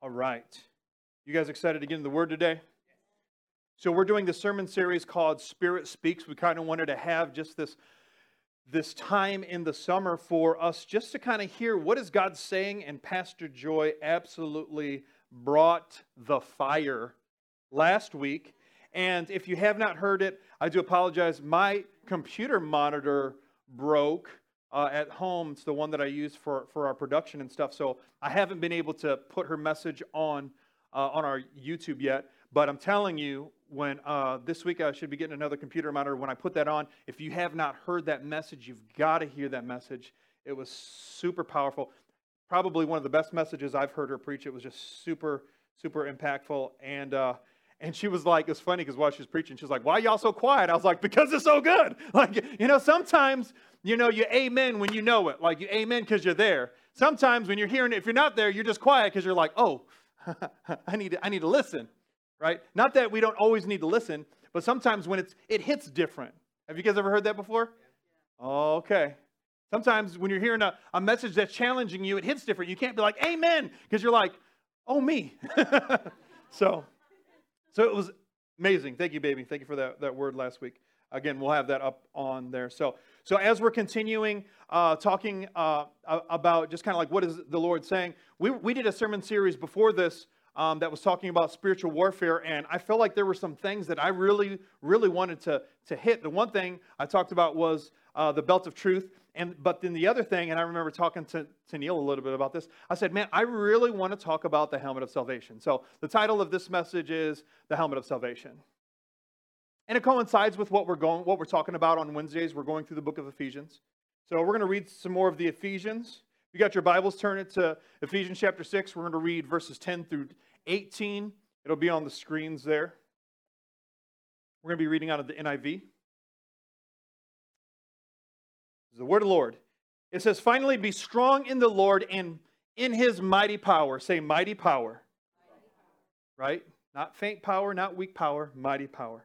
All right. You guys excited to get in the Word today? So we're doing the sermon series called Spirit Speaks. We kind of wanted to have just this this time in the summer for us just to kind of hear what is God saying and Pastor Joy absolutely brought the fire last week. And if you have not heard it, I do apologize. My computer monitor broke uh, at home. It's the one that I use for, for our production and stuff. So I haven't been able to put her message on uh, on our YouTube yet. But I'm telling you, when uh, this week I should be getting another computer monitor. When I put that on, if you have not heard that message, you've got to hear that message. It was super powerful. Probably one of the best messages I've heard her preach. It was just super, super impactful. And uh, and she was like, it's funny because while she was preaching, she was like, why y'all so quiet? I was like, because it's so good. Like, you know, sometimes, you know, you amen when you know it. Like, you amen because you're there. Sometimes when you're hearing it, if you're not there, you're just quiet because you're like, oh, I need to, I need to listen, right? Not that we don't always need to listen, but sometimes when it's, it hits different. Have you guys ever heard that before? Okay. Sometimes when you're hearing a, a message that's challenging you, it hits different. You can't be like, amen, because you're like, oh, me. so, so it was amazing. Thank you, baby. Thank you for that, that word last week. Again, we'll have that up on there. So, so as we're continuing uh, talking uh, about just kind of like what is the Lord saying, we, we did a sermon series before this um, that was talking about spiritual warfare, and I felt like there were some things that I really, really wanted to, to hit. The one thing I talked about was uh, the belt of truth. And, but then the other thing, and I remember talking to, to Neil a little bit about this, I said, man, I really want to talk about the helmet of salvation. So the title of this message is The Helmet of Salvation. And it coincides with what we're going, what we're talking about on Wednesdays. We're going through the book of Ephesians. So we're going to read some more of the Ephesians. If you got your Bibles, turn it to Ephesians chapter 6. We're going to read verses 10 through 18. It'll be on the screens there. We're going to be reading out of the NIV the word of the Lord. It says, finally, be strong in the Lord and in his mighty power. Say, mighty power. Right? Not faint power, not weak power, mighty power.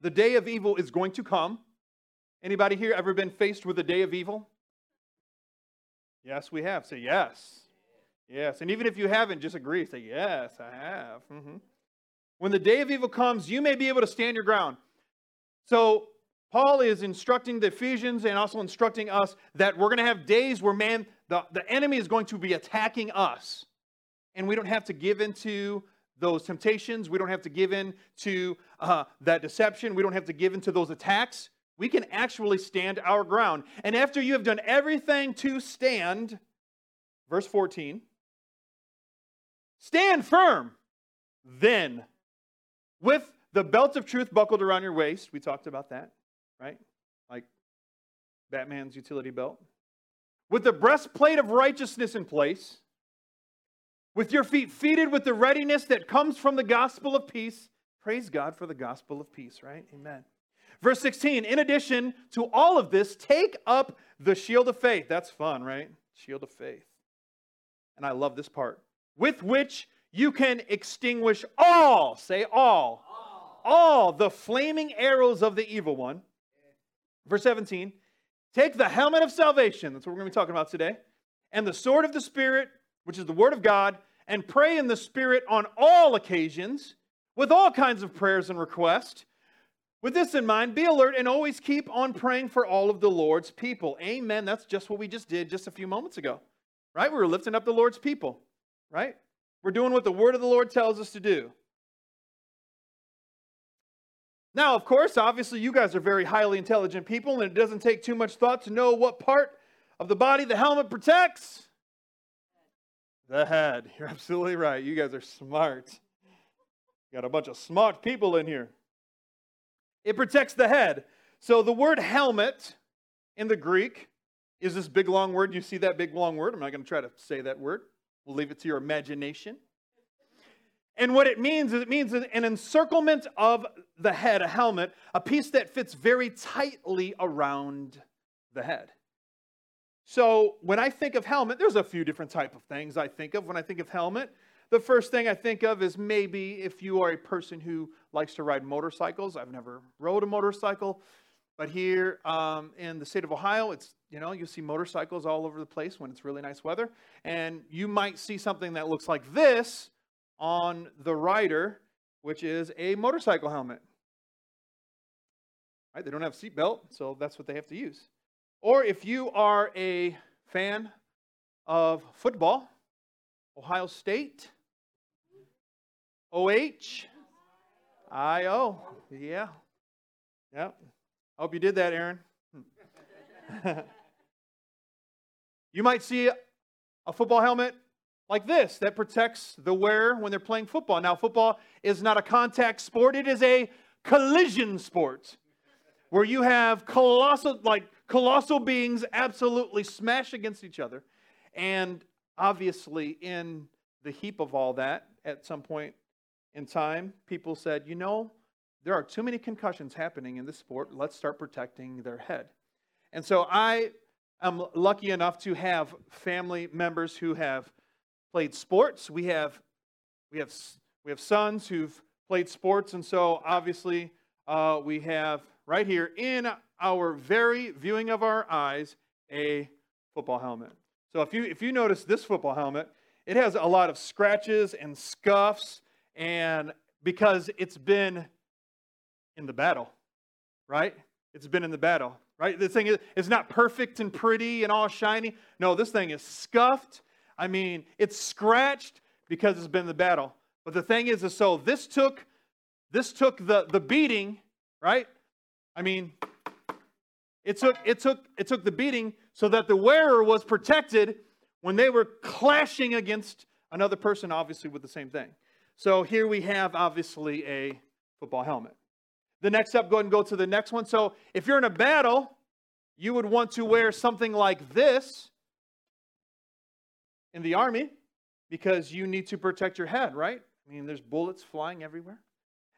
the day of evil is going to come. Anybody here ever been faced with a day of evil? Yes, we have. Say yes. Yes. And even if you haven't, just agree. Say, yes, I have. Mm-hmm. When the day of evil comes, you may be able to stand your ground. So Paul is instructing the Ephesians and also instructing us that we're going to have days where, man, the, the enemy is going to be attacking us. And we don't have to give into those temptations. We don't have to give in to uh, that deception. We don't have to give in to those attacks. We can actually stand our ground. And after you have done everything to stand, verse 14, stand firm then with the belt of truth buckled around your waist. We talked about that right? Like Batman's utility belt. With the breastplate of righteousness in place, with your feet feeded with the readiness that comes from the gospel of peace. Praise God for the gospel of peace, right? Amen. Verse 16, in addition to all of this, take up the shield of faith. That's fun, right? Shield of faith. And I love this part. With which you can extinguish all, say all, all, all the flaming arrows of the evil one. Verse 17 Take the helmet of salvation, that's what we're going to be talking about today, and the sword of the Spirit, which is the Word of God, and pray in the Spirit on all occasions with all kinds of prayers and requests. With this in mind, be alert and always keep on praying for all of the Lord's people. Amen. That's just what we just did just a few moments ago, right? We were lifting up the Lord's people, right? We're doing what the word of the Lord tells us to do. Now, of course, obviously, you guys are very highly intelligent people, and it doesn't take too much thought to know what part of the body the helmet protects. The head. You're absolutely right. You guys are smart. Got a bunch of smart people in here. It protects the head. So the word helmet in the Greek is this big long word. You see that big long word? I'm not going to try to say that word. We'll leave it to your imagination. And what it means is it means an encirclement of the head, a helmet, a piece that fits very tightly around the head. So when I think of helmet, there's a few different type of things I think of when I think of helmet. The first thing I think of is maybe if you are a person who likes to ride motorcycles. I've never rode a motorcycle, but here um, in the state of Ohio, it's you know you see motorcycles all over the place when it's really nice weather, and you might see something that looks like this on the rider, which is a motorcycle helmet. Right? They don't have seatbelt, so that's what they have to use. Or if you are a fan of football, Ohio State, OH, IO, yeah, yeah. Hope you did that, Aaron. you might see a football helmet like this that protects the wearer when they're playing football. Now, football is not a contact sport, it is a collision sport where you have colossal, like colossal beings absolutely smash against each other. And obviously, in the heap of all that, at some point in time, people said, you know, there are too many concussions happening in this sport. Let's start protecting their head. And so I am lucky enough to have family members who have played sports. We have we have we have sons who've played sports, and so obviously uh, we have right here in our very viewing of our eyes a football helmet. So if you if you notice this football helmet, it has a lot of scratches and scuffs, and because it's been in the battle, right? It's been in the battle, right? This thing is it's not perfect and pretty and all shiny. No, this thing is scuffed. I mean, it's scratched because it's been the battle. But the thing is, is so this took this took the the beating, right? I mean, it took it took it took the beating so that the wearer was protected when they were clashing against another person, obviously with the same thing. So here we have obviously a football helmet. The next up, go ahead and go to the next one. So if you're in a battle, you would want to wear something like this in the army because you need to protect your head, right? I mean, there's bullets flying everywhere.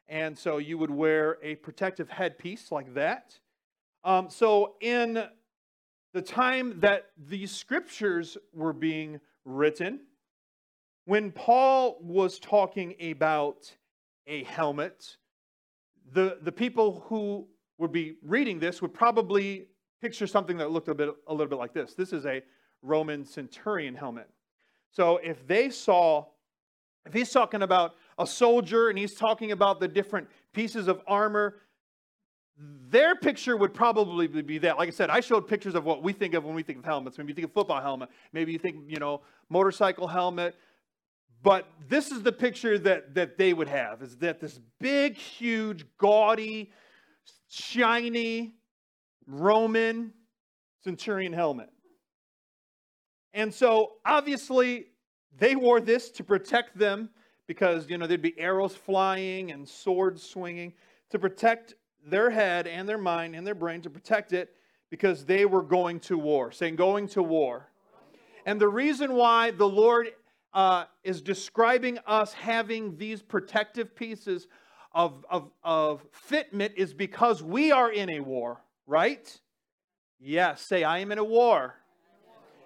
And so you would wear a protective headpiece like that. Um, so in the time that these scriptures were being written, when Paul was talking about a helmet, the, the people who would be reading this would probably picture something that looked a, bit, a little bit like this. This is a Roman centurion helmet. So if they saw, if he's talking about a soldier and he's talking about the different pieces of armor, their picture would probably be that. Like I said, I showed pictures of what we think of when we think of helmets. Maybe you think of football helmet. Maybe you think, you know, motorcycle helmet. But this is the picture that, that they would have is that this big, huge, gaudy, shiny Roman centurion helmet. And so obviously they wore this to protect them because, you know, there'd be arrows flying and swords swinging to protect their head and their mind and their brain, to protect it because they were going to war, saying, going to war. And the reason why the Lord uh, is describing us having these protective pieces of, of, of fitment is because we are in a war, right? Yes, say, I am in a war.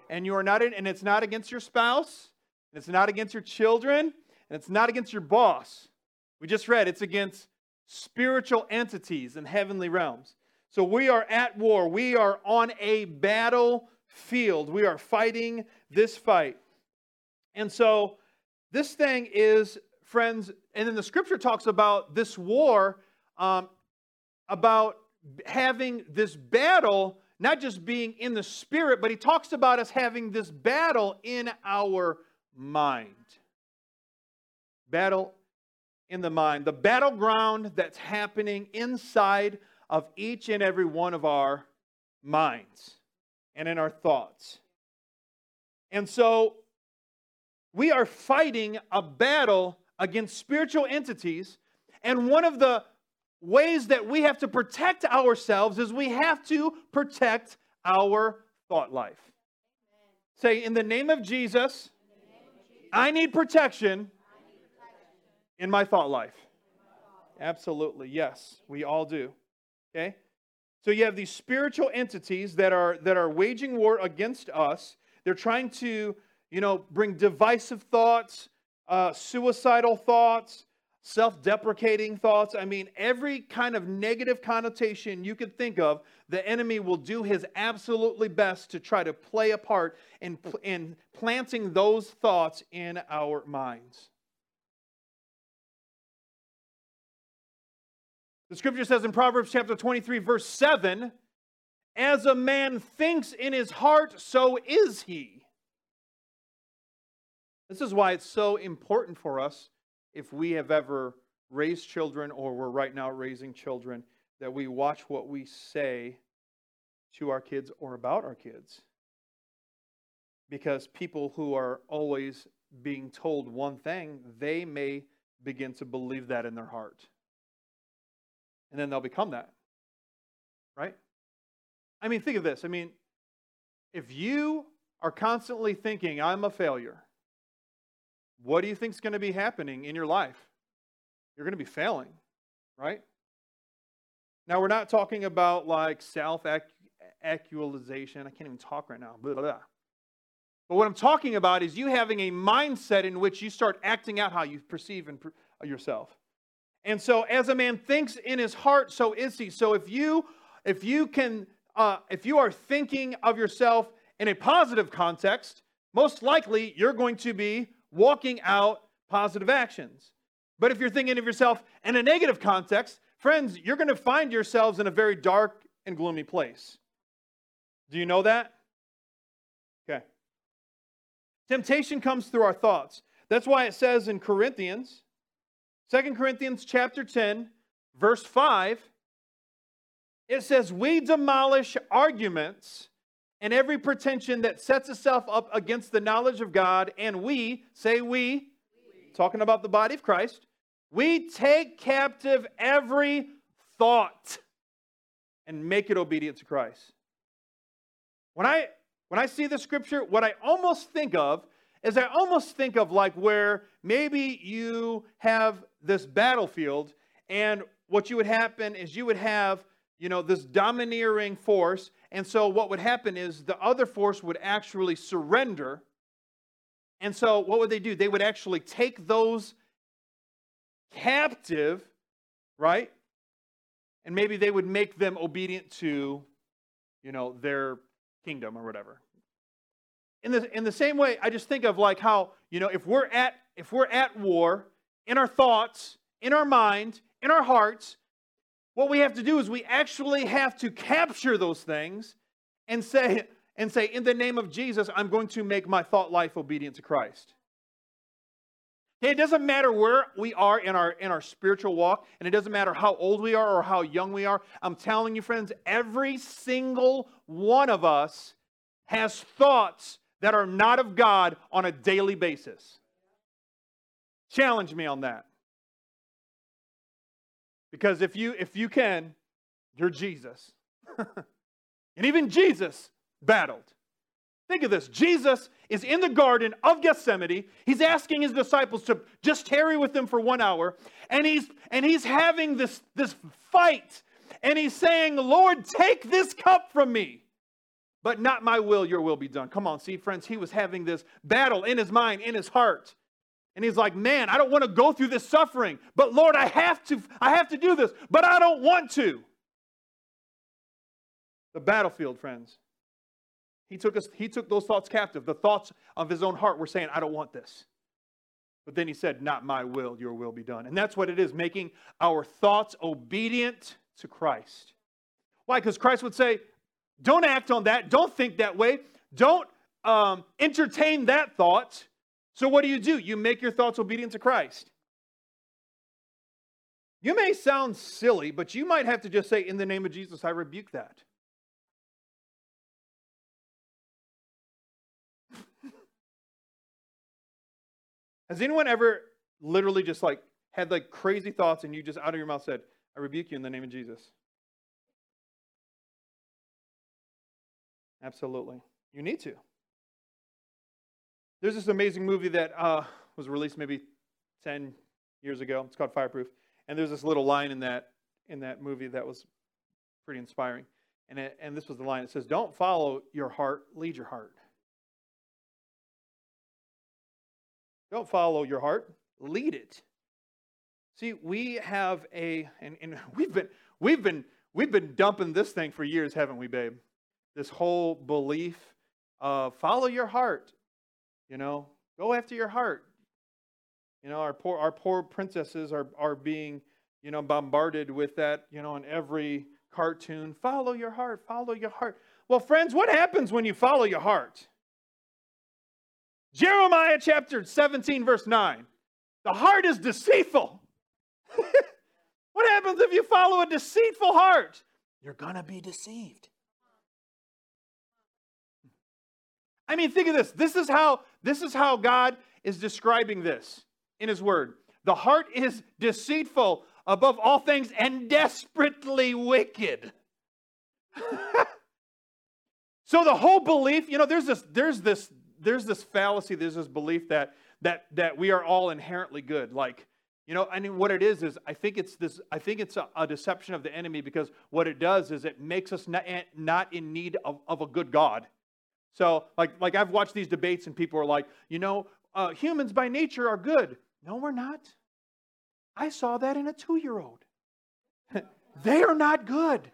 And you are not in, and it's not against your spouse, and it's not against your children, and it's not against your boss. We just read it's against spiritual entities in heavenly realms. So we are at war. We are on a battlefield. We are fighting this fight. And so this thing is, friends, and then the scripture talks about this war, um, about having this battle, not just being in the spirit, but he talks about us having this battle in our mind. Battle in the mind. The battleground that's happening inside of each and every one of our minds and in our thoughts. And so we are fighting a battle against spiritual entities. And one of the ways that we have to protect ourselves is we have to protect our thought life. Say, in the name of Jesus, I need protection In my thought life. Absolutely. Yes, we all do. Okay? So you have these spiritual entities that are that are waging war against us. They're trying to, you know, bring divisive thoughts, uh, suicidal thoughts, self-deprecating thoughts. I mean, every kind of negative connotation you could think of, the enemy will do his absolutely best to try to play a part in, in planting those thoughts in our minds. The scripture says in Proverbs chapter 23, verse 7 As a man thinks in his heart, so is he. This is why it's so important for us, if we have ever raised children or we're right now raising children, that we watch what we say to our kids or about our kids. Because people who are always being told one thing, they may begin to believe that in their heart and then they'll become that. Right? I mean, think of this. I mean, if you are constantly thinking, I'm a failure, what do you think is going to be happening in your life? You're going to be failing, right? Now, we're not talking about like self actualization. I can't even talk right now. Blah, blah, blah. But what I'm talking about is you having a mindset in which you start acting out how you perceive yourself. And so as a man thinks in his heart, so is he. So if you if you can uh, if you are thinking of yourself in a positive context, most likely you're going to be walking out positive actions. But if you're thinking of yourself in a negative context, friends, you're going to find yourselves in a very dark and gloomy place. Do you know that? Okay. Temptation comes through our thoughts. That's why it says in Corinthians Second Corinthians chapter 10, verse 5, it says, We demolish arguments and every pretension that sets itself up against the knowledge of God, and we, say we, we, talking about the body of Christ, we take captive every thought and make it obedient to Christ. When I when I see the scripture, what I almost think of is I almost think of like where maybe you have this battlefield, and what you would happen is you would have, you know, this domineering force, and so what would happen is the other force would actually surrender. And so what would they do? They would actually take those captive, right? And maybe they would make them obedient to, you know, their kingdom or whatever. In the, in the same way, I just think of like how, you know, if we're at if we're at war in our thoughts, in our mind, in our hearts, what we have to do is we actually have to capture those things and say, and say, in the name of Jesus, I'm going to make my thought life obedient to Christ. It doesn't matter where we are in our in our spiritual walk, and it doesn't matter how old we are or how young we are. I'm telling you, friends, every single one of us has thoughts that are not of God on a daily basis. Challenge me on that. Because if you if you can, you're Jesus. and even Jesus battled. Think of this. Jesus is in the garden of Gethsemane. He's asking his disciples to just tarry with him for 1 hour, and he's and he's having this this fight and he's saying, "Lord, take this cup from me." But not my will, your will be done. Come on, see friends, he was having this battle in his mind, in his heart. And he's like, "Man, I don't want to go through this suffering, but Lord, I have to I have to do this, but I don't want to." The battlefield, friends. He took us he took those thoughts captive. The thoughts of his own heart were saying, "I don't want this." But then he said, "Not my will, your will be done." And that's what it is, making our thoughts obedient to Christ. Why? Because Christ would say, "Don't act on that. Don't think that way. Don't um, entertain that thought." So, what do you do? You make your thoughts obedient to Christ. You may sound silly, but you might have to just say, In the name of Jesus, I rebuke that. Has anyone ever literally just like had like crazy thoughts and you just out of your mouth said, I rebuke you in the name of Jesus? Absolutely. You need to. There's this amazing movie that uh, was released maybe 10, years ago. It's called Fireproof. And there's this little line in that in that movie that was pretty inspiring. And it, and this was the line. It says, "Don't follow your heart, lead your heart." Don't follow your heart, lead it. See, we have a and, and we've been we've been we've been dumping this thing for years, haven't we, babe? This whole belief of follow your heart. You know, go after your heart. You know, our poor our poor princesses are are being, you know, bombarded with that, you know, in every cartoon. Follow your heart, follow your heart. Well, friends, what happens when you follow your heart? Jeremiah chapter 17, verse 9. The heart is deceitful. what happens if you follow a deceitful heart? You're going to be deceived. I mean, think of this. This is how this is how God is describing this in his word. The heart is deceitful above all things and desperately wicked. so the whole belief, you know, there's this there's this there's this fallacy, there's this belief that that that we are all inherently good. Like, you know, I mean, what it is is I think it's this. I think it's a, a deception of the enemy because what it does is it makes us not, eh, not in need of, of a good God. So, like, like I've watched these debates and people are like, you know, uh, humans by nature are good. No, we're not. I saw that in a two-year-old. they are not good.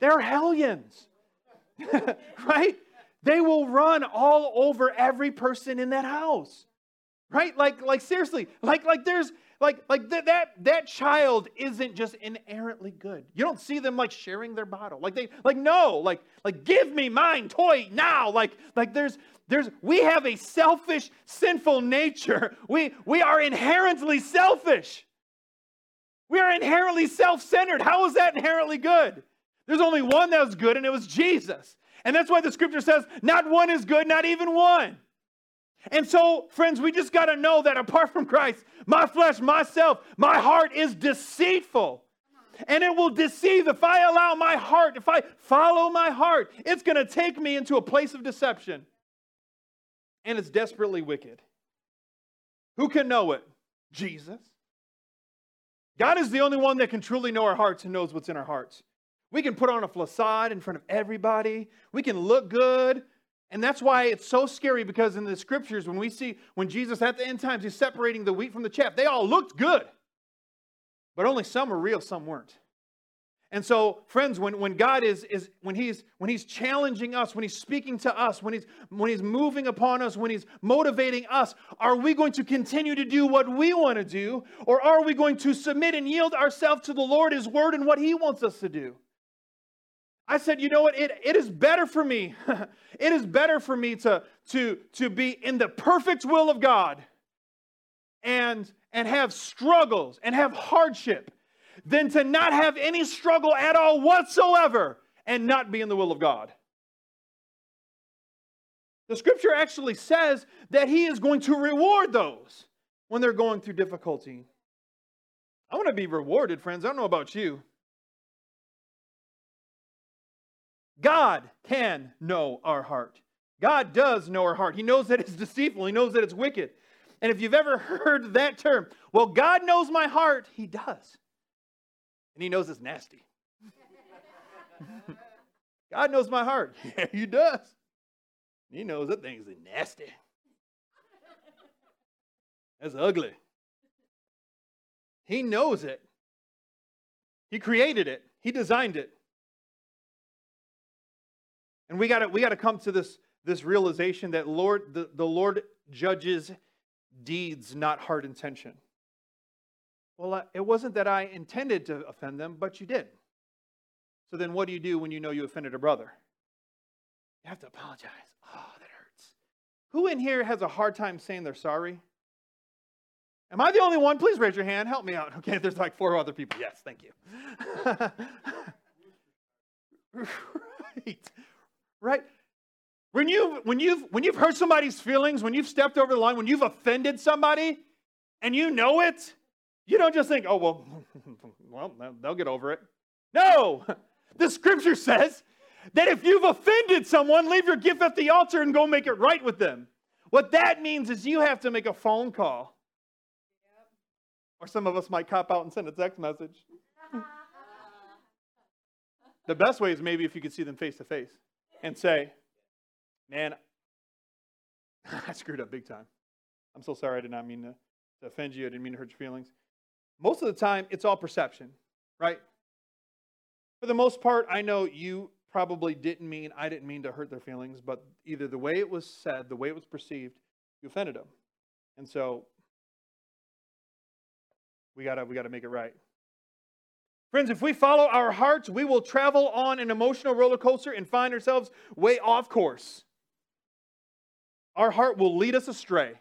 They're hellions, right? They will run all over every person in that house. Right? Like, like seriously, like, like there's like, like th- that that child isn't just inherently good. You don't see them like sharing their bottle. Like they like no, like like give me mine toy now. Like like there's there's we have a selfish, sinful nature. We we are inherently selfish. We are inherently self-centered. How is that inherently good? There's only one that was good, and it was Jesus. And that's why the scripture says, not one is good, not even one. And so, friends, we just got to know that apart from Christ, my flesh, myself, my heart is deceitful. And it will deceive if I allow my heart, if I follow my heart, it's going to take me into a place of deception. And it's desperately wicked. Who can know it? Jesus. God is the only one that can truly know our hearts and knows what's in our hearts. We can put on a facade in front of everybody. We can look good. And that's why it's so scary because in the scriptures, when we see when Jesus at the end times, he's separating the wheat from the chaff, they all looked good. But only some were real, some weren't. And so, friends, when, when God is, is when he's when he's challenging us, when he's speaking to us, when he's when he's moving upon us, when he's motivating us, are we going to continue to do what we want to do? Or are we going to submit and yield ourselves to the Lord, his word, and what he wants us to do? I said, you know what? It, it is better for me. it is better for me to, to, to be in the perfect will of God and, and have struggles and have hardship than to not have any struggle at all whatsoever and not be in the will of God. The scripture actually says that He is going to reward those when they're going through difficulty. I want to be rewarded, friends. I don't know about you. God can know our heart. God does know our heart. He knows that it's deceitful, He knows that it's wicked. And if you've ever heard that term, well, God knows my heart, He does. And He knows it's nasty. God knows my heart. Yeah, He does. He knows that thing's nasty. That's ugly. He knows it. He created it. He designed it. And we gotta we got to come to this this realization that Lord the, the Lord judges deeds, not hard intention. Well, uh, it wasn't that I intended to offend them, but you did. So then what do you do when you know you offended a brother? You have to apologize. Oh, that hurts. Who in here has a hard time saying they're sorry? Am I the only one? Please raise your hand. Help me out. Okay, there's like four other people. Yes, thank you. right right? When you've, when, you've, when you've hurt somebody's feelings, when you've stepped over the line, when you've offended somebody and you know it, you don't just think, oh, well, well, they'll get over it. No, the scripture says that if you've offended someone, leave your gift at the altar and go make it right with them. What that means is you have to make a phone call Or some of us might cop out and send a text message. the best way is maybe if you could see them face to face and say, Man, I screwed up big time. I'm so sorry. I did not mean to, to offend you. I didn't mean to hurt your feelings. Most of the time, it's all perception, right? For the most part, I know you probably didn't mean, I didn't mean to hurt their feelings, but either the way it was said, the way it was perceived, you offended them. And so we gotta we gotta make it right. Friends, if we follow our hearts, we will travel on an emotional roller coaster and find ourselves way off course. Our heart will lead us astray.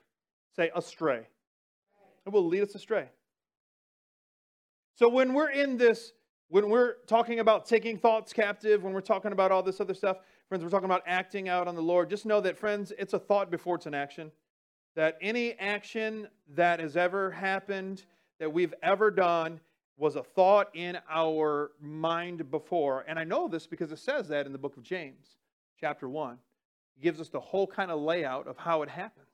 Say, astray. It will lead us astray. So when we're in this, when we're talking about taking thoughts captive, when we're talking about all this other stuff, friends, we're talking about acting out on the Lord. Just know that, friends, it's a thought before it's an action. That any action that has ever happened, that we've ever done, was a thought in our mind before. And I know this because it says that in the book of James, chapter 1. It gives us the whole kind of layout of how it happens.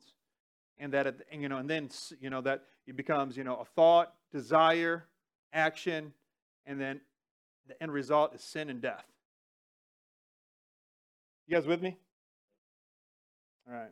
And that, it, and, you know, and then, you know, that it becomes, you know, a thought, desire, action, and then the end result is sin and death. You guys with me? All right.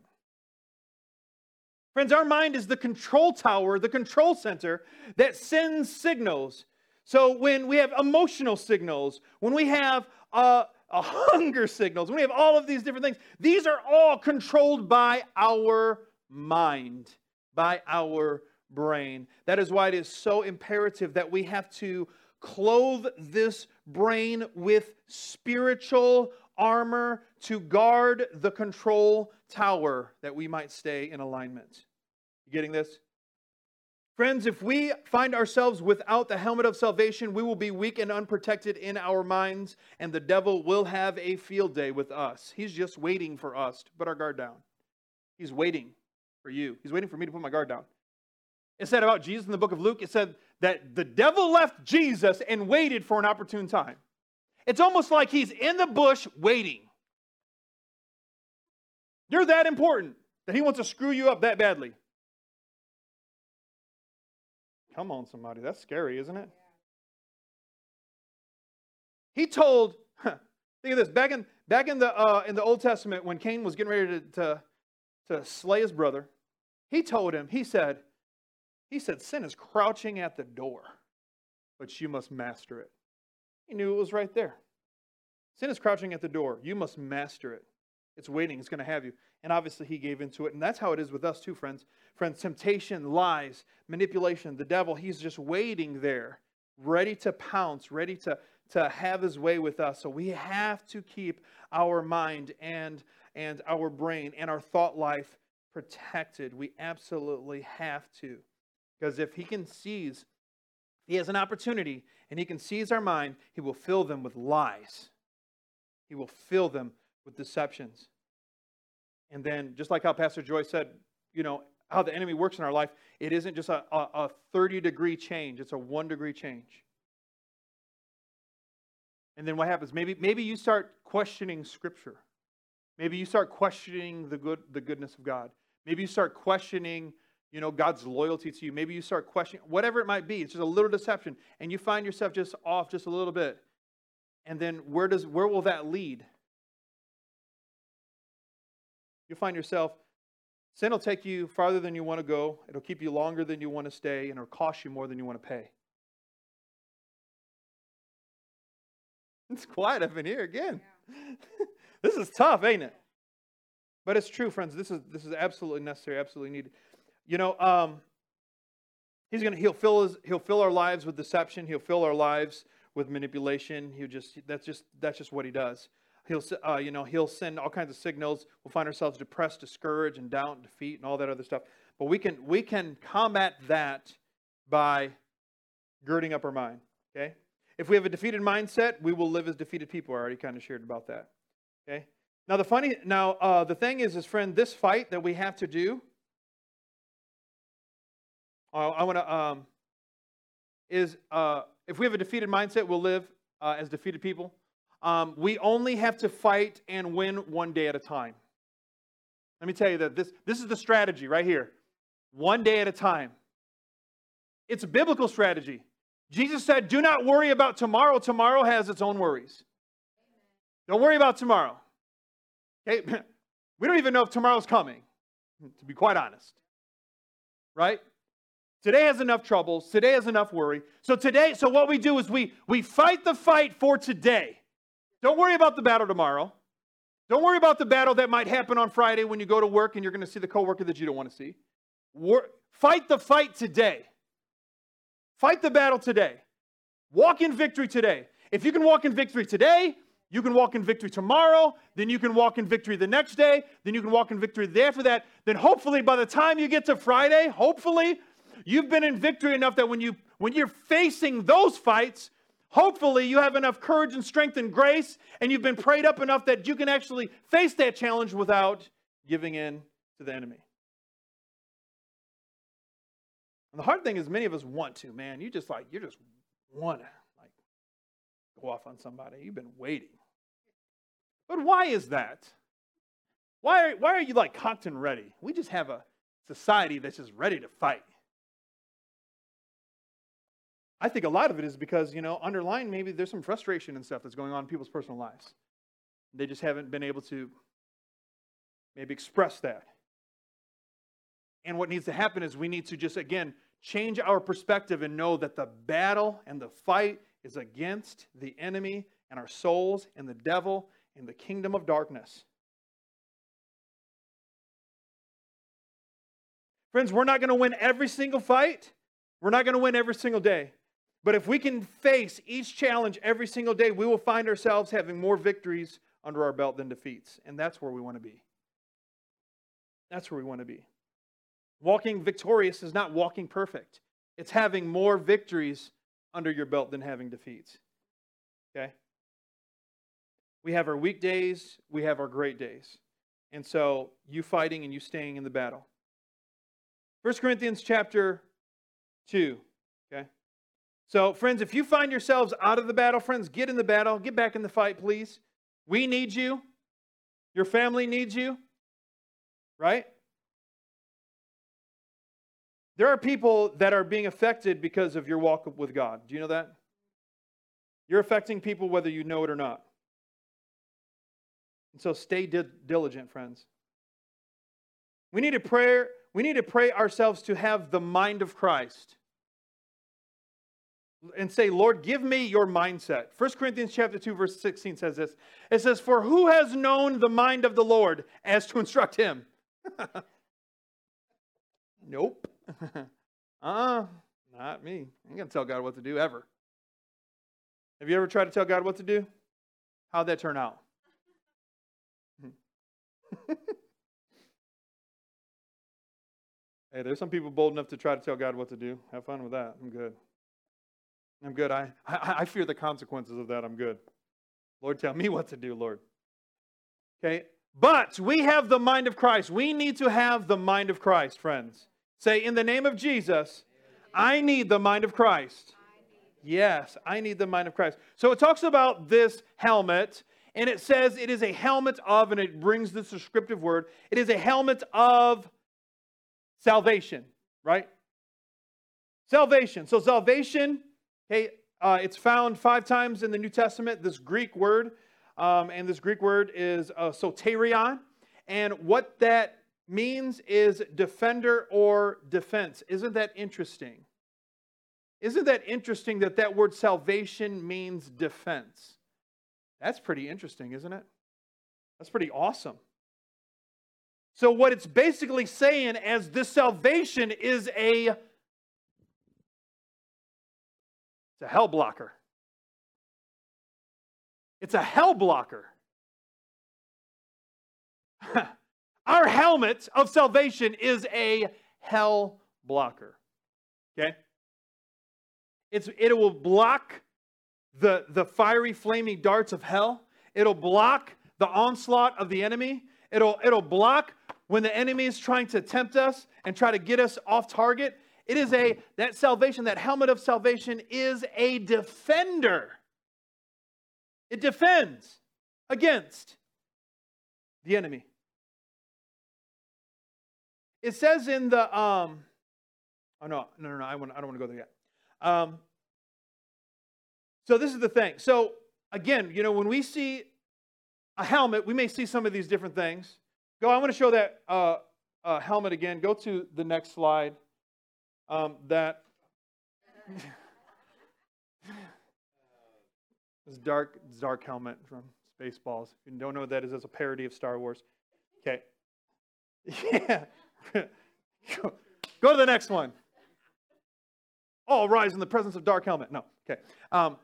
Friends, our mind is the control tower, the control center that sends signals. So when we have emotional signals, when we have uh, a hunger signals, when we have all of these different things, these are all controlled by our mind, by our brain. That is why it is so imperative that we have to clothe this brain with spiritual armor to guard the control tower that we might stay in alignment. You getting this? Friends, if we find ourselves without the helmet of salvation, we will be weak and unprotected in our minds, and the devil will have a field day with us. He's just waiting for us to put our guard down. He's waiting for you. He's waiting for me to put my guard down. It said about Jesus in the book of Luke, it said that the devil left Jesus and waited for an opportune time. It's almost like he's in the bush waiting. You're that important that he wants to screw you up that badly. Come on, somebody. That's scary, isn't it? He told, huh, think of this, back in, back in, the, uh, in the Old Testament, when Cain was getting ready to, to, to slay his brother, he told him, he said, he said, sin is crouching at the door, but you must master it. He knew it was right there. Sin is crouching at the door. You must master it. It's waiting. It's going to have you. And obviously, he gave into it. And that's how it is with us, too, friends. Friends, temptation, lies, manipulation, the devil, he's just waiting there, ready to pounce, ready to, to have his way with us. So we have to keep our mind and, and our brain and our thought life protected. We absolutely have to. Because if he can seize, he has an opportunity and he can seize our mind, he will fill them with lies. He will fill them with deceptions. And then, just like how Pastor Joy said, you know, how the enemy works in our life, it isn't just a, a, a 30 degree change, it's a one degree change. And then what happens? Maybe, maybe you start questioning Scripture. Maybe you start questioning the, good, the goodness of God. Maybe you start questioning, you know, God's loyalty to you. Maybe you start questioning, whatever it might be. It's just a little deception. And you find yourself just off just a little bit. And then where, does, where will that lead? You'll find yourself, sin will take you farther than you want to go, it'll keep you longer than you want to stay, and it'll cost you more than you want to pay. It's quiet up in here again. Yeah. this is tough, ain't it? But it's true, friends. This is this is absolutely necessary, absolutely needed. You know, um, he's gonna he'll fill his he'll fill our lives with deception. He'll fill our lives with manipulation. He'll just that's just that's just what he does. He'll, uh, you know, he'll send all kinds of signals. We'll find ourselves depressed, discouraged, and doubt, and defeat, and all that other stuff. But we can we can combat that by girding up our mind. Okay. If we have a defeated mindset, we will live as defeated people. I already kind of shared about that. Okay. Now the funny now uh, the thing is, is friend, this fight that we have to do. Uh, I want to um, is uh, if we have a defeated mindset, we'll live uh, as defeated people. Um, we only have to fight and win one day at a time. Let me tell you that this, this is the strategy right here one day at a time. It's a biblical strategy. Jesus said, Do not worry about tomorrow. Tomorrow has its own worries. Don't worry about tomorrow. Okay? We don't even know if tomorrow's coming, to be quite honest. Right? Today has enough troubles. Today has enough worry. So today, so what we do is we we fight the fight for today. Don't worry about the battle tomorrow. Don't worry about the battle that might happen on Friday when you go to work and you're going to see the coworker that you don't want to see. War, fight the fight today. Fight the battle today. Walk in victory today. If you can walk in victory today, you can walk in victory tomorrow, then you can walk in victory the next day, then you can walk in victory the after that. Then hopefully by the time you get to Friday, hopefully you've been in victory enough that when you when you're facing those fights, hopefully you have enough courage and strength and grace and you've been prayed up enough that you can actually face that challenge without giving in to the enemy. And the hard thing is many of us want to, man. You just like you just want to like go off on somebody. You've been waiting. But why is that? Why are, why are you like cocked and ready? We just have a society that's just ready to fight. I think a lot of it is because, you know, underlying maybe there's some frustration and stuff that's going on in people's personal lives. They just haven't been able to maybe express that. And what needs to happen is we need to just, again, change our perspective and know that the battle and the fight is against the enemy and our souls and the devil and the kingdom of darkness. Friends, we're not going to win every single fight. We're not going to win every single day. But if we can face each challenge every single day, we will find ourselves having more victories under our belt than defeats. And that's where we want to be. That's where we want to be. Walking victorious is not walking perfect, it's having more victories under your belt than having defeats. Okay? We have our weak days, we have our great days. And so you fighting and you staying in the battle. 1 Corinthians chapter 2. So, friends, if you find yourselves out of the battle, friends, get in the battle. Get back in the fight, please. We need you. Your family needs you. Right? There are people that are being affected because of your walk with God. Do you know that? You're affecting people whether you know it or not. And so stay di- diligent, friends. We need to pray, we need to pray ourselves to have the mind of Christ and say, Lord, give me your mindset. 1 Corinthians chapter 2, verse 16 says this. It says, For who has known the mind of the Lord as to instruct him? nope. uh, not me. I ain't gonna tell God what to do ever. Have you ever tried to tell God what to do? How'd that turn out? hey, there's some people bold enough to try to tell God what to do. Have fun with that. I'm good. I'm good. I, I, I fear the consequences of that. I'm good. Lord, tell me what to do, Lord. Okay? But we have the mind of Christ. We need to have the mind of Christ, friends. Say, in the name of Jesus, I need the mind of Christ. Yes, I need the mind of Christ. So it talks about this helmet, and it says it is a helmet of, and it brings this descriptive word, it is a helmet of salvation, right? Salvation. So salvation, okay, uh, it's found five times in the New Testament, this Greek word, um, and this Greek word is uh, soterion. And what that means is defender or defense. Isn't that interesting? Isn't that interesting that that word salvation means defense? That's pretty interesting, isn't it? That's pretty awesome. So, what it's basically saying as this salvation is a it's a hell blocker. It's a hell blocker. Our helmet of salvation is a hell blocker. Okay? It's, it will block the, the fiery, flaming darts of hell. It'll block the onslaught of the enemy. It'll, it'll block when the enemy is trying to tempt us and try to get us off target. It is a, that salvation, that helmet of salvation is a defender. It defends against the enemy. It says in the um, Oh no, no, no, no. I want. I don't want to go there yet. Um, so this is the thing. So again, you know, when we see a helmet, we may see some of these different things. Go. I want to show that uh, uh, helmet again. Go to the next slide. Um, that this dark, dark helmet from Spaceballs. If you don't know what that is, it's a parody of Star Wars. Okay. Yeah. go, go to the next one. All rise in the presence of dark helmet. No. Okay. Um,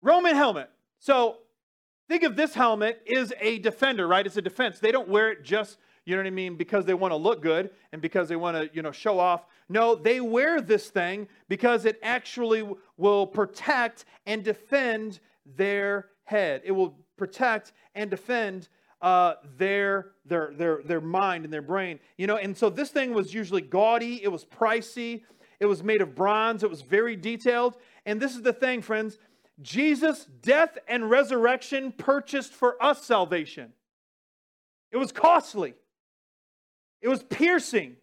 Roman helmet. So think of this helmet is a defender, right? It's a defense. They don't wear it just, you know what I mean, because they want to look good and because they want to, you know, show off. No, they wear this thing because it actually will protect and defend their head. It will protect and defend uh, their, their, their, their mind and their brain. You know, and so this thing was usually gaudy, it was pricey, it was made of bronze, it was very detailed. And this is the thing, friends Jesus' death and resurrection purchased for us salvation. It was costly, it was piercing.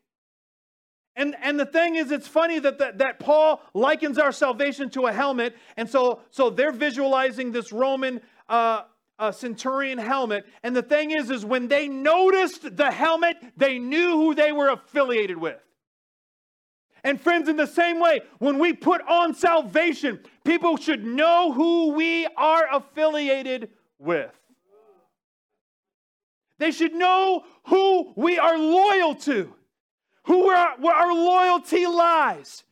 And, and the thing is, it's funny that, that, that Paul likens our salvation to a helmet. And so, so they're visualizing this Roman uh, centurion helmet. And the thing is, is when they noticed the helmet, they knew who they were affiliated with. And friends, in the same way, when we put on salvation, people should know who we are affiliated with. They should know who we are loyal to, who where our loyalty lies.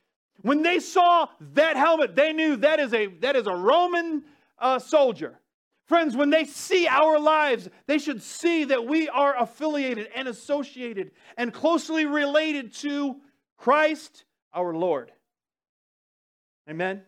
When they saw that helmet, they knew that is a, that is a Roman uh, soldier. Friends, when they see our lives, they should see that we are affiliated and associated and closely related to Christ our Lord. Amen.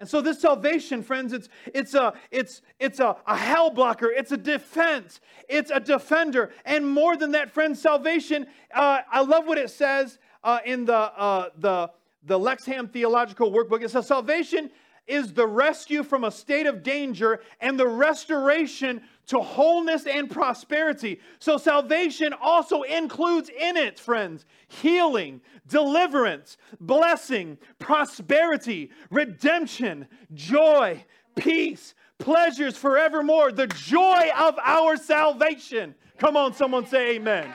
And so this salvation, friends, it's it's a it's it's a, a hell blocker, it's a defense, it's a defender, and more than that, friends, salvation. Uh, I love what it says uh, in the uh, the the Lexham Theological Workbook. It says salvation is the rescue from a state of danger and the restoration to wholeness and prosperity. So, salvation also includes in it, friends, healing, deliverance, blessing, prosperity, redemption, joy, peace, pleasures forevermore, the joy of our salvation. Come on, someone say amen.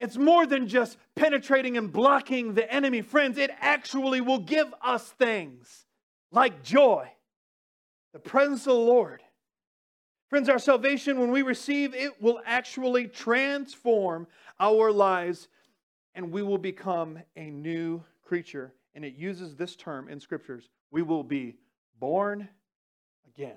It's more than just penetrating and blocking the enemy. Friends, it actually will give us things like joy, the presence of the Lord. Friends, our salvation, when we receive it, will actually transform our lives and we will become a new creature. And it uses this term in scriptures we will be born again.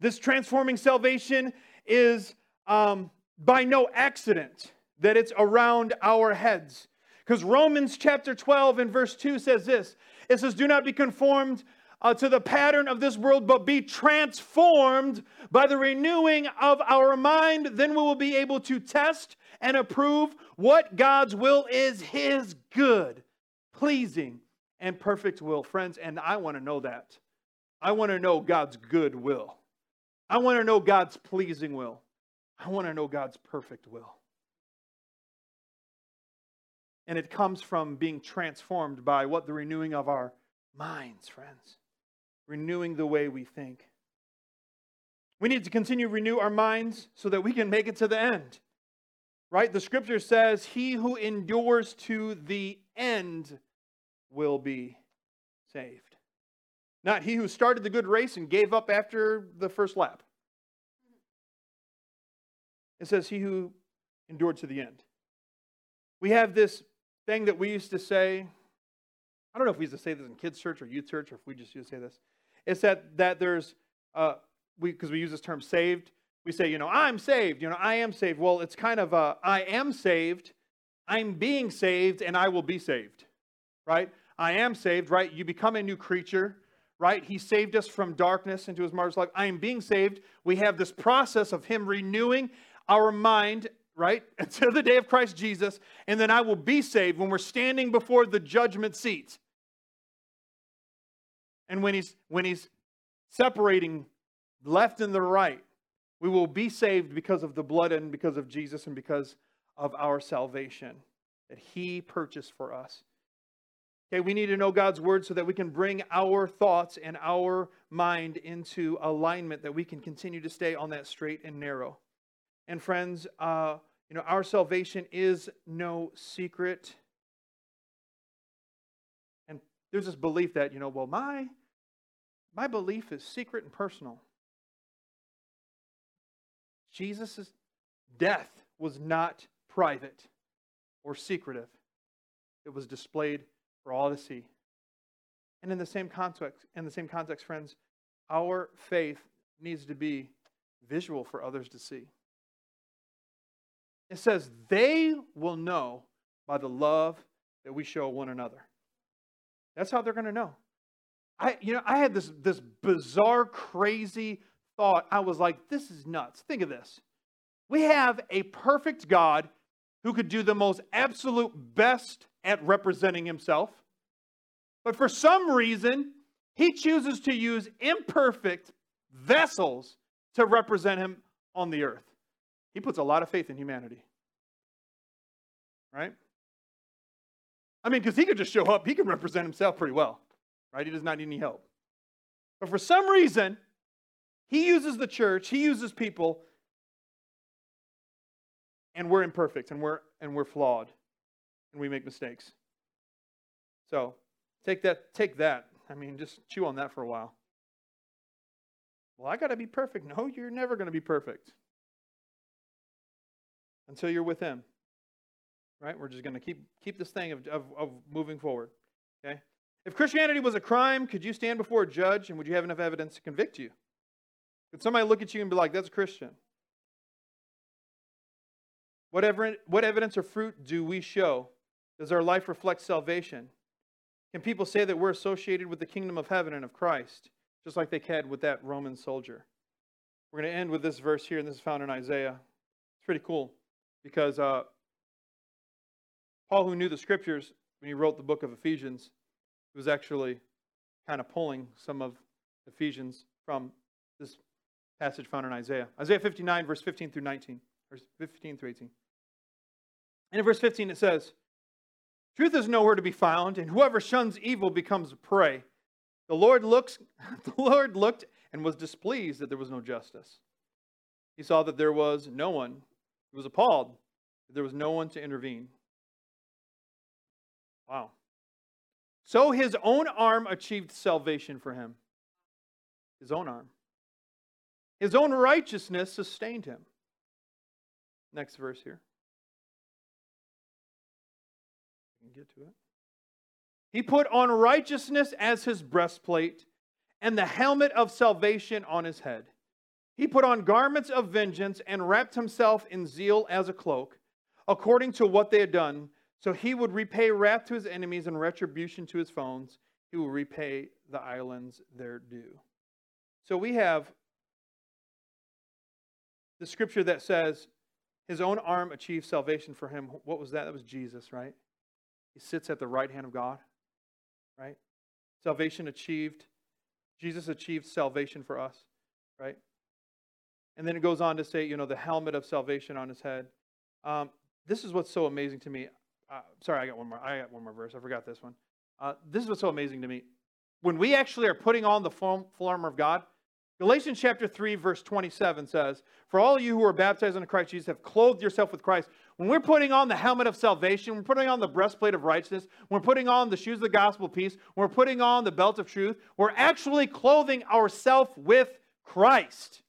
This transforming salvation is um, by no accident that it's around our heads. Because Romans chapter 12 and verse 2 says this it says, Do not be conformed uh, to the pattern of this world, but be transformed by the renewing of our mind. Then we will be able to test and approve what God's will is, His good, pleasing, and perfect will. Friends, and I want to know that. I want to know God's good will. I want to know God's pleasing will. I want to know God's perfect will. And it comes from being transformed by what? The renewing of our minds, friends. Renewing the way we think. We need to continue to renew our minds so that we can make it to the end. Right? The scripture says, He who endures to the end will be saved. Not he who started the good race and gave up after the first lap. It says, He who endured to the end. We have this thing that we used to say. I don't know if we used to say this in kids' church or youth church, or if we just used to say this. It's that that there's uh, we because we use this term saved. We say, you know, I'm saved. You know, I am saved. Well, it's kind of a I am saved. I'm being saved, and I will be saved. Right? I am saved. Right? You become a new creature right? He saved us from darkness into his marvelous life. I am being saved. We have this process of him renewing our mind, right, until the day of Christ Jesus, and then I will be saved when we're standing before the judgment seat. And when he's when he's separating left and the right, We will be saved because of the blood and because of Jesus and because of our salvation that He purchased for us. Okay, we need to know God's word so that we can bring our thoughts and our mind into alignment, that we can continue to stay on that straight and narrow. And friends, uh, you know, our salvation is no secret. There's this belief that, you know, well, my my belief is secret and personal. Jesus' death was not private or secretive. It was displayed for all to see. And in the same context, in the same context, friends, our faith needs to be visual for others to see. It says, they will know by the love that we show one another. That's how they're going to know. I, you know, I had this, this bizarre, crazy thought. I was like, this is nuts. Think of this. We have a perfect God who could do the most absolute best at representing himself. But for some reason, he chooses to use imperfect vessels to represent him on the earth. He puts a lot of faith in humanity. Right? I mean, because he could just show up, he can represent himself pretty well. Right? He does not need any help. But for some reason, he uses the church, he uses people, and we're imperfect and we're and we're flawed and we make mistakes. So take that, take that. I mean, just chew on that for a while. Well, I got to be perfect. No, you're never going to be perfect until you're with Him. Right? We're just going to keep keep this thing of, of, of moving forward. Okay. If Christianity was a crime, could you stand before a judge and would you have enough evidence to convict you? Could somebody look at you and be like, "That's a Christian"? Whatever, what evidence or fruit do we show? Does our life reflect salvation? Can people say that we're associated with the kingdom of heaven and of Christ, just like they can with that Roman soldier? We're going to end with this verse here, and this is found in Isaiah. It's pretty cool because uh, Paul, who knew the scriptures when he wrote the book of Ephesians, was actually kind of pulling some of Ephesians from this passage found in Isaiah. Isaiah 59, verse 15 through 19, verse 15 through 18. And in verse 15 it says, Truth is nowhere to be found, and whoever shuns evil becomes prey. The Lord looks the Lord looked and was displeased that there was no justice. He saw that there was no one. He was appalled that there was no one to intervene. Wow. So his own arm achieved salvation for him. His own arm. His own righteousness sustained him. Next verse here. get to it. He put on righteousness as his breastplate and the helmet of salvation on his head. He put on garments of vengeance and wrapped himself in zeal as a cloak, according to what they had done. So he would repay wrath to his enemies and retribution to his foes. He will repay the islands their due. So we have the scripture that says his own arm achieved salvation for him. What was that? That was Jesus, right? He sits at the right hand of God, right? Salvation achieved. Jesus achieved salvation for us, right? And then it goes on to say, you know, the helmet of salvation on his head. Um, this is what's so amazing to me. Uh, sorry, I got one more. I got one more verse. I forgot this one. Uh, this is what's so amazing to me. When we actually are putting on the full armor of God, Galatians chapter 3, verse 27 says, For all you who are baptized into Christ Jesus have clothed yourself with Christ. When we're putting on the helmet of salvation, we're putting on the breastplate of righteousness, we're putting on the shoes of the gospel of peace, we're putting on the belt of truth, we're actually clothing ourselves with Christ.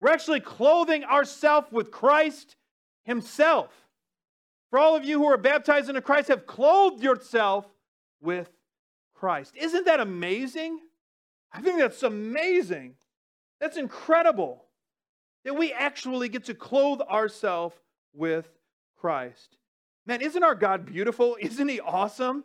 We're actually clothing ourselves with Christ Himself. For all of you who are baptized into Christ, have clothed yourself with Christ. Isn't that amazing? I think that's amazing. That's incredible that we actually get to clothe ourselves with Christ. Man, isn't our God beautiful? Isn't he awesome?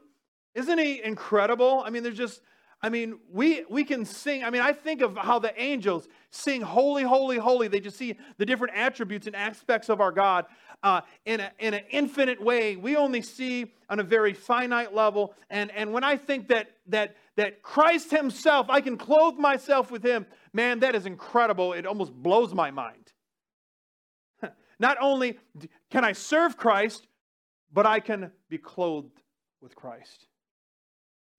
Isn't he incredible? I mean, there's just, I mean, we we can sing. I mean, I think of how the angels sing holy, holy, holy. They just see the different attributes and aspects of our God uh, in, a, in an infinite way. We only see on a very finite level. And, and when I think that that that Christ Himself, I can clothe myself with Him, Man, that is incredible. It almost blows my mind. Not only can I serve Christ, but I can be clothed with Christ.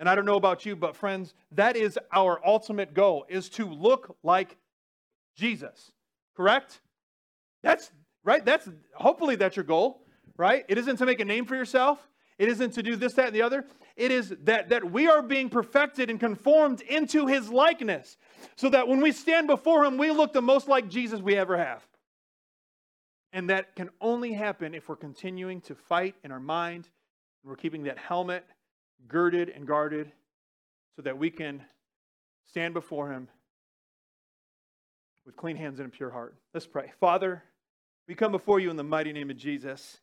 And I don't know about you, but friends, that is our ultimate goal is to look like Jesus. Correct? That's right? That's hopefully that's your goal, right? It isn't to make a name for yourself. It isn't to do this, that, and the other. It is that, that we are being perfected and conformed into his likeness. So that when we stand before him, we look the most like Jesus we ever have. And that can only happen if we're continuing to fight in our mind. And we're keeping that helmet girded and guarded so that we can stand before him with clean hands and a pure heart. Let's pray. Father, we come before you in the mighty name of Jesus.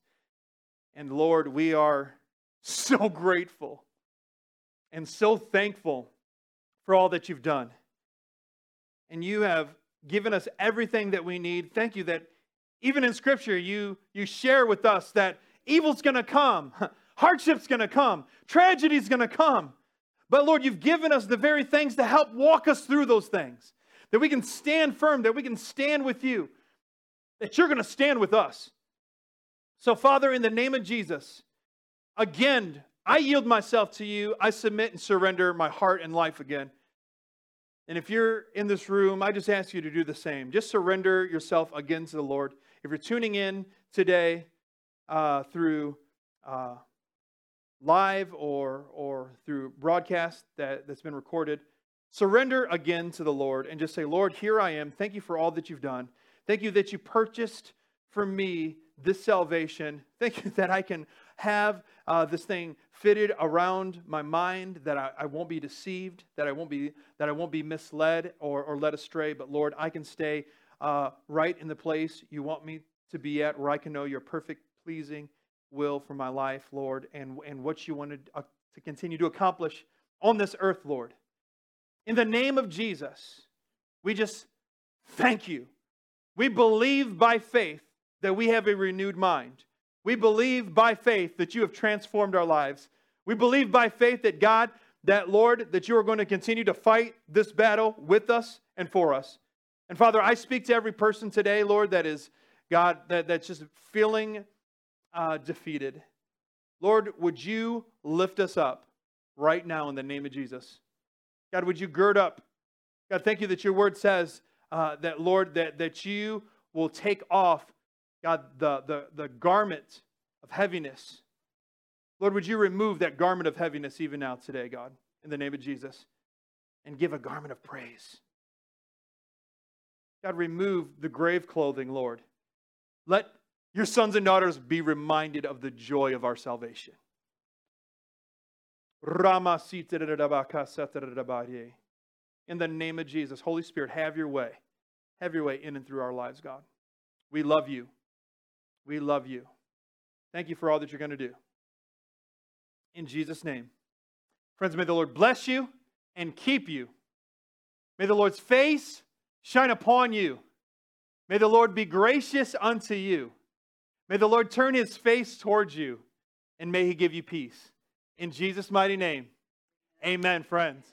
And Lord, we are so grateful and so thankful for all that you've done. And you have given us everything that we need. Thank you that even in Scripture, you, you share with us that evil's going to come, hardship's going to come, tragedy's going to come. But Lord, you've given us the very things to help walk us through those things, that we can stand firm, that we can stand with you, that you're going to stand with us. So, Father, in the name of Jesus, again, I yield myself to you. I submit and surrender my heart and life again. And if you're in this room, I just ask you to do the same. Just surrender yourself again to the Lord. If you're tuning in today uh, through uh, live or, or through broadcast that, that's been recorded, surrender again to the Lord and just say, Lord, here I am. Thank you for all that you've done. Thank you that you purchased for me this salvation. Thank you that I can have uh, this thing fitted around my mind, that I, I, won't be deceived, that I won't be, that I won't be misled or, or led astray. But Lord, I can stay uh, right in the place you want me to be at, where I can know your perfect, pleasing will for my life, Lord, and, and what you wanted uh, to continue to accomplish on this earth, Lord. In the name of Jesus, we just thank you. We believe by faith that we have a renewed mind. We believe by faith that you have transformed our lives. We believe by faith that God, that Lord, that you are going to continue to fight this battle with us and for us. And Father, I speak to every person today, Lord, that is, God, that, that's just feeling uh, defeated. Lord, would you lift us up right now in the name of Jesus? God, would you gird up? God, thank you that your word says uh, that, Lord, that, that you will take off God, the, the, the garment of heaviness. Lord, would you remove that garment of heaviness even now today, God, in the name of Jesus, and give a garment of praise. God, remove the grave clothing, Lord. Let your sons and daughters be reminded of the joy of our salvation. In the name of Jesus, Holy Spirit, have your way. Have your way in and through our lives, God. We love you. We love you. Thank you for all that you're going to do. In Jesus' name. Friends, may the Lord bless you and keep you. May the Lord's face shine upon you. May the Lord be gracious unto you. May the Lord turn his face towards you, and may he give you peace. In Jesus' mighty name, amen, friends.